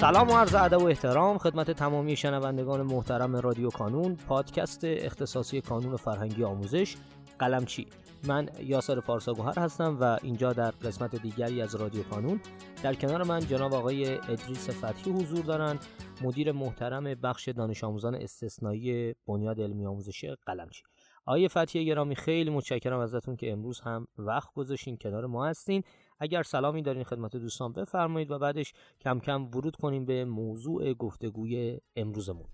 سلام و عرض ادب و احترام خدمت تمامی شنوندگان محترم رادیو کانون پادکست اختصاصی کانون فرهنگی آموزش قلمچی من یاسر پارساگوهر هستم و اینجا در قسمت دیگری از رادیو کانون. در کنار من جناب آقای ادریس فتحی حضور دارند مدیر محترم بخش دانش آموزان استثنایی بنیاد علمی آموزشی قلمچی آقای فتحی گرامی خیلی متشکرم ازتون که امروز هم وقت گذاشتین کنار ما هستین. اگر سلامی دارین خدمت دوستان بفرمایید و بعدش کم کم ورود کنیم به موضوع گفتگوی امروزمون.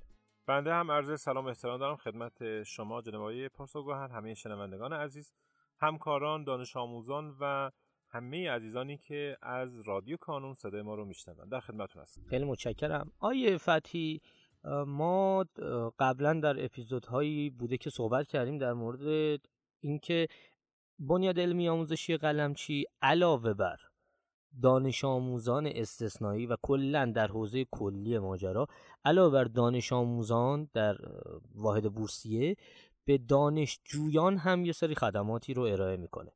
بنده هم عرض سلام و احترام دارم خدمت شما جناب آقای پارساگوهر همه شنوندگان عزیز همکاران دانش آموزان و همه عزیزانی که از رادیو کانون صدای ما رو میشنوند. در خدمتتون هستم. خیلی متشکرم. آیه فتحی ما قبلا در اپیزودهایی بوده که صحبت کردیم در مورد اینکه بنیاد علمی آموزشی قلمچی علاوه بر دانش آموزان استثنایی و کلا در حوزه کلی ماجرا علاوه بر دانش آموزان در واحد بورسیه به دانشجویان هم یه سری خدماتی رو ارائه می‌کنه.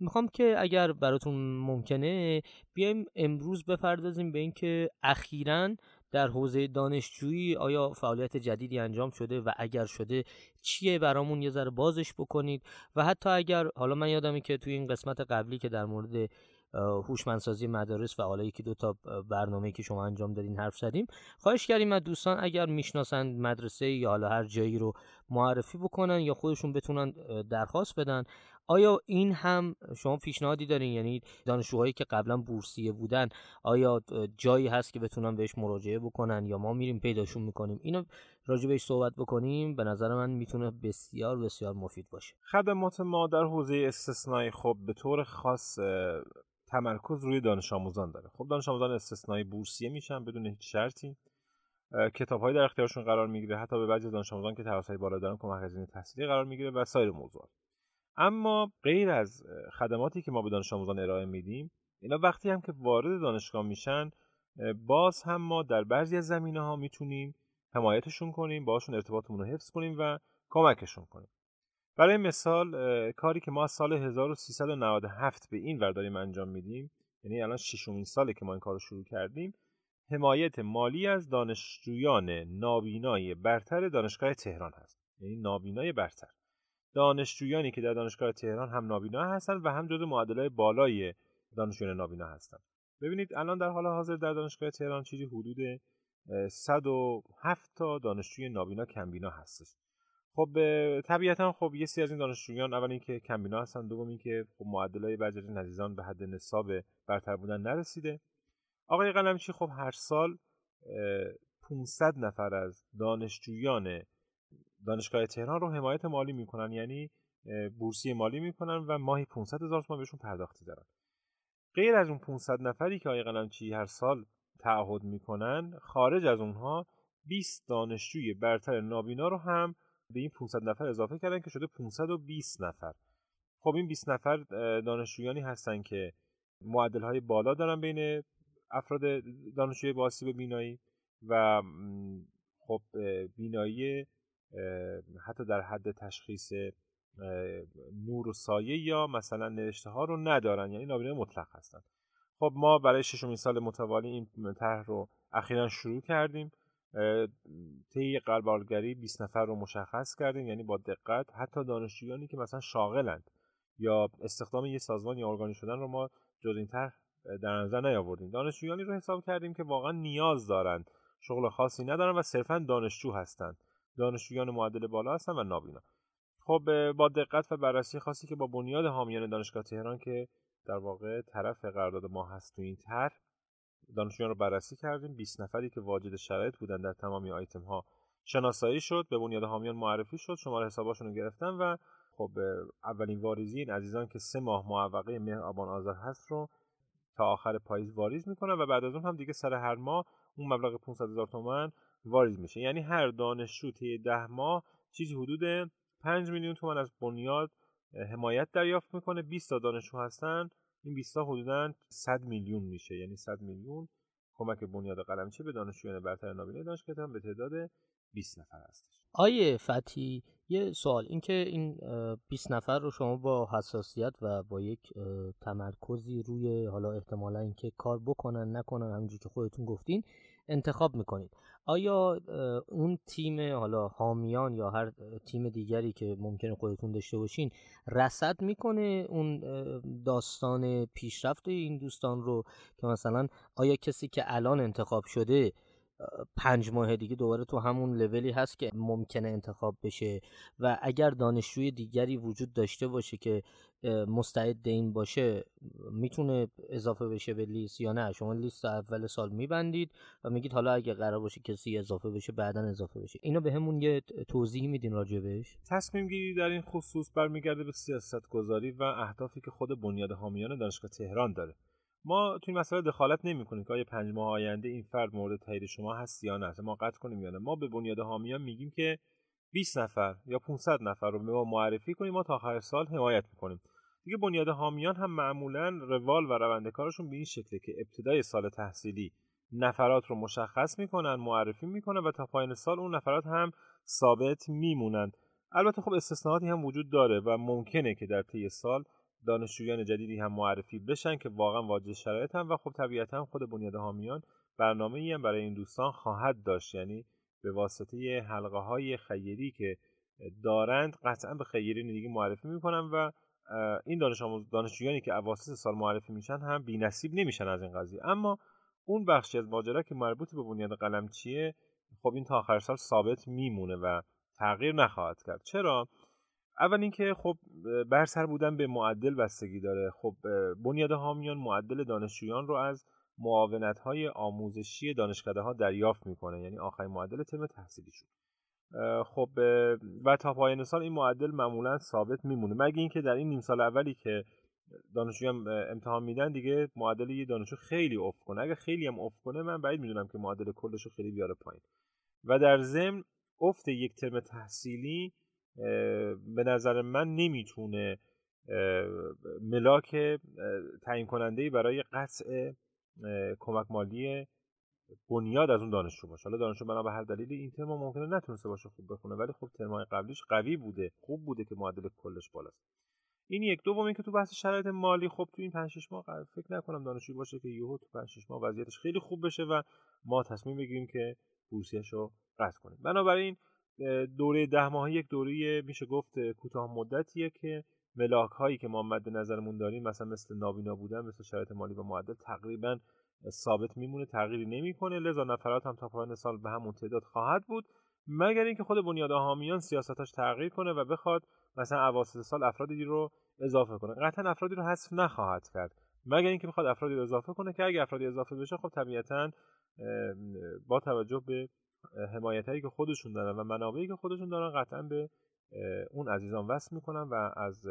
می‌خوام که اگر براتون ممکنه بیایم امروز بپردازیم به اینکه اخیرا در حوزه دانشجویی آیا فعالیت جدیدی انجام شده و اگر شده چیه برامون یه ذره بازش بکنید؟ و حتی اگر حالا من یادمه که توی این قسمت قبلی که در مورد هوشمندسازی مدارس و حالا یکی دو تا برنامه که شما انجام دادین حرف زدیم. خواهش کردیم از دوستان اگر می‌شناسند مدرسه یا حالا هر جایی رو معرفی بکنن یا خودشون بتونن درخواست بدن. آیا این هم شما پیشنهادی دارین؟ یعنی دانشجوهایی که قبلا بورسیه بودن آیا جایی هست که بتونن بهش مراجعه بکنن یا ما میریم پیداشون می‌کنیم؟ اینو راجع بهش صحبت بکنیم. به نظر من می‌تونه بسیار بسیار مفید باشه. خدمات ما در حوزه استثنایی خب به طور خاص تمرکز روی دانش آموزان داره. خب دانش آموزان استثنایی بورسیه میشن بدون هیچ شرطی. کتاب های در اختیارشون قرار می‌گیره حتی به بعضی دانش آموزان که تراس بالا دارن کمک هزینه تحصیلی قرار می‌گیره و سایر موضوعات. اما غیر از خدماتی که ما به دانش آموزان ارائه میدیم اینا وقتی هم که وارد دانشگاه میشن باز هم ما در بعضی از زمینه ها می‌تونیم حمایتشون کنیم باشون ارتباطمون رو حفظ کنیم و کمکشون کنیم. برای مثال کاری که ما از سال 1397 به این ور داریم انجام میدیم یعنی الان ششمین ساله که ما این کار رو شروع کردیم حمایت مالی از دانشجویان نابینای برتر دانشگاه تهران هست. یعنی نابینای برتر. دانشجویانی که در دانشگاه تهران هم نابینا هستند و هم جزو معدلای بالای دانشجویان نابینا هستند ببینید الان در حال حاضر در دانشگاه تهران چیزی حدود 107 تا دانشجوی نابینا کمبینا هستش. خب طبیعتا خب یه سری از این دانشجویان اول اینکه کمبینا هستن دوم اینکه خب معدلای بعضی از عزیزان به حد نصاب برتر بودن نرسیده. آقای قلمچی خب هر سال 500 نفر از دانشجویان دانشگاه تهران رو حمایت مالی می‌کنن یعنی بورسی مالی می‌کنن و ماهی 500 هزار تومان بهشون پرداختی دارن غیر از اون 500 نفری که آقای قلمچی هر سال تعهد می‌کنن خارج از اونها 20 دانشجوی برتر نابینا رو هم به این 500 نفر اضافه کردن که شده 520 نفر. خب این 20 نفر دانشجویانی هستن که معدل های بالا دارن بین افراد دانشجوی با آسیب بینایی و خب بینایی حتی در حد تشخیص نور و سایه یا مثلا نوشته ها رو ندارن یعنی نابینای مطلق هستن. خب ما برای ششمین سال متوالی این طرح رو اخیرا شروع کردیم. طی قربالگری 20 نفر رو مشخص کردیم یعنی با دقت. حتی دانشجویانی که مثلا شاغلند یا استخدام یه سازمان یا ارگانی شدن رو ما جز این طرح در نظر نیاوردیم. دانشجویانی رو حساب کردیم که واقعا نیاز دارند شغل خاصی ندارن و صرفا دانشجو هستند دانشجویان معدل بالا هستن و نابینا. خب با دقت و بررسی خاصی که با بنیاد حامیان دانشگاه تهران که در واقع طرف قرارداد ما هست تو این طرح دانشجویان رو بررسی کردیم. 20 نفری که واجد شرایط بودن در تمامی آیتم ها شناسایی شد به بنیاد حامیان معرفی شد شماره حساباشون رو گرفتن و خب اولین واریزی این عزیزان که سه ماه معوقه مهر آبان آذر هست رو تا آخر پاییز واریز می‌کنن و بعد از اون هم دیگه سر هر ماه اون مبلغ 500 هزار تومن واریز میشه. یعنی هر دانشجو طی ده ماه چیزی حدود 5 میلیون تومن از بنیاد حمایت دریافت می‌کنه. 20 تا دانشجو هستن. این 20 تا حدودا 100 میلیون میشه. یعنی 100 میلیون کمک بنیاد قلمچی به دانشجویان برتر نابینا دانشگاه به تعداد 20 نفر هستش. آیه فتی یه سوال. اینکه این 20 نفر رو شما با حساسیت و با یک تمرکزی روی حالا احتمالا اینکه کار بکنن نکنن همونجوری که خودتون گفتین انتخاب می‌کنید. آیا اون تیم حالا حامیان یا هر تیم دیگری که ممکنه خودتون داشته باشین رصد می‌کنه اون داستان پیشرفت این دوستان رو؟ که مثلا آیا کسی که الان انتخاب شده پنج ماه دیگه دوباره تو همون لولی هست که ممکنه انتخاب بشه و اگر دانشجوی دیگری وجود داشته باشه که مستعد این باشه می‌تونه اضافه بشه به لیست یا نه؟ شما لیست اول سال میبندید و میگید حالا اگه قرار باشه کسی اضافه بشه بعدا اضافه بشه. اینو به همون یه توضیح میدین راجع بهش؟ تصمیم گیری در این خصوص برمیگرده به سیاست گذاری و اهدافی که خود بنیاد حامیان دانشگاه تهران داره. ما توی مسئله دخالت نمی کنیم که آیا پنج ماه آینده این فرد مورد تایید شما هست یا نه. ما قطع کنیم یا نه. ما به بنیاد حامیان میگیم که 20 نفر یا 500 نفر رو به ما معرفی کنیم. ما تا آخر سال حمایت می‌کنیم. دیگه بنیاد حامیان هم معمولا روال و روند کارشون به این شکله که ابتدای سال تحصیلی نفرات رو مشخص می‌کنن معرفی می‌کنن و تا پایان سال اون نفرات هم ثابت میمونن. البته خب استثناءاتی هم وجود داره و ممکنه که در طی سال دانشجویان جدیدی هم معرفی بشن که واقعا واجد شرایط هم و خب طبیعتا خود بنیاد حامیان برنامه هم برای این دوستان خواهد داشت. یعنی به واسطه حلقه های خیری که دارند قطعا به خیرین دیگه معرفی می‌کنن و این دانش دانشجویانی که اواسط سال معرفی میشن هم نصیب نمیشن از این قضیه. اما اون بخشی از ماجرا که مربوط به بنیاد قلمچیه خب این تا آخر سال ثابت میمونه و تغییر نخواهد کرد. چرا؟ اول اینکه خب بر سر بودن به معدل بستگی داره. خب بنیاد حامیان معدل دانشجویان رو از معاونت های آموزشی دانشکده ها دریافت می‌کنه. یعنی آخرین معدل ترم تحصیلیشون. خب و تا پایان سال این معدل معمولا ثابت میمونه. مگه اینکه در این نیم سال اولی که دانشجویان امتحان میدن دیگه معدل یه دانشجو خیلی افت کنه. اگه خیلی هم افت کنه من بعید می‌دونم که معدل کلش خیلی بیاره پایین. و در ضمن افت یک ترم تحصیلی به نظر من نمی‌تونه ملاک تعیین کننده برای قطع کمک مالی بنیاد از اون دانشجو باشه. حالا دانشجو بنا به هر دلیلی این ترم ممکنه نتونسته باشه خوب بخونه ولی خب ترمای قبلیش قوی بوده خوب بوده که معدل کلش بالاست. این یک. دوم اینکه تو بحث شرایط مالی خب تو این 5 6 ماه فکر نکنم دانشجو باشه که یهو تو 5 6 ماه وضعیتش خیلی خوب بشه و ما تصمیم بگیریم که بورسیش رو قطع کنیم. بنابراین دوره ده ماهه یک دوره میشه گفت کوتاه مدتیه که ملاک هایی که ما مد نظرمون داریم مثلا مثل نابینا بودن مثل شرایط مالی و معدل تقریبا ثابت میمونه تغییری نمی‌کنه. لذا نفرات هم تا پایان سال به همون تعداد خواهد بود مگر اینکه خود بنیاد حامیان سیاستاش تغییر کنه و بخواد مثلا اواسط سال افرادی رو اضافه کنه. قطعا افرادی رو حذف نخواهد کرد. مگر اینکه بخواد افرادی رو اضافه کنه که اگه افرادی اضافه بشه خب طبیعتا با توجه به حمایت هایی که خودشون دارن و منابعی که خودشون دارن قطعا به اون عزیزان وصل می‌کنن و از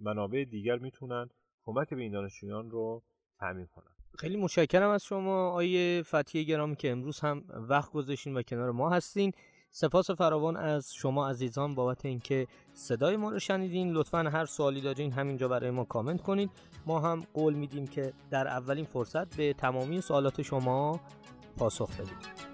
منابع دیگر می‌تونن کمک به این دانشجویان رو تامین کنن. خیلی متشکرم از شما آیه فتیه گرامی که امروز هم وقت گذاشتین و کنار ما هستین. سپاس فراوان از شما عزیزان بابت اینکه صدای ما رو شنیدین. لطفا هر سوالی دارین همینجا برای ما کامنت کنید ما هم قول میدیم که در اولین فرصت به تمامی سوالات شما پاسخ بدیم.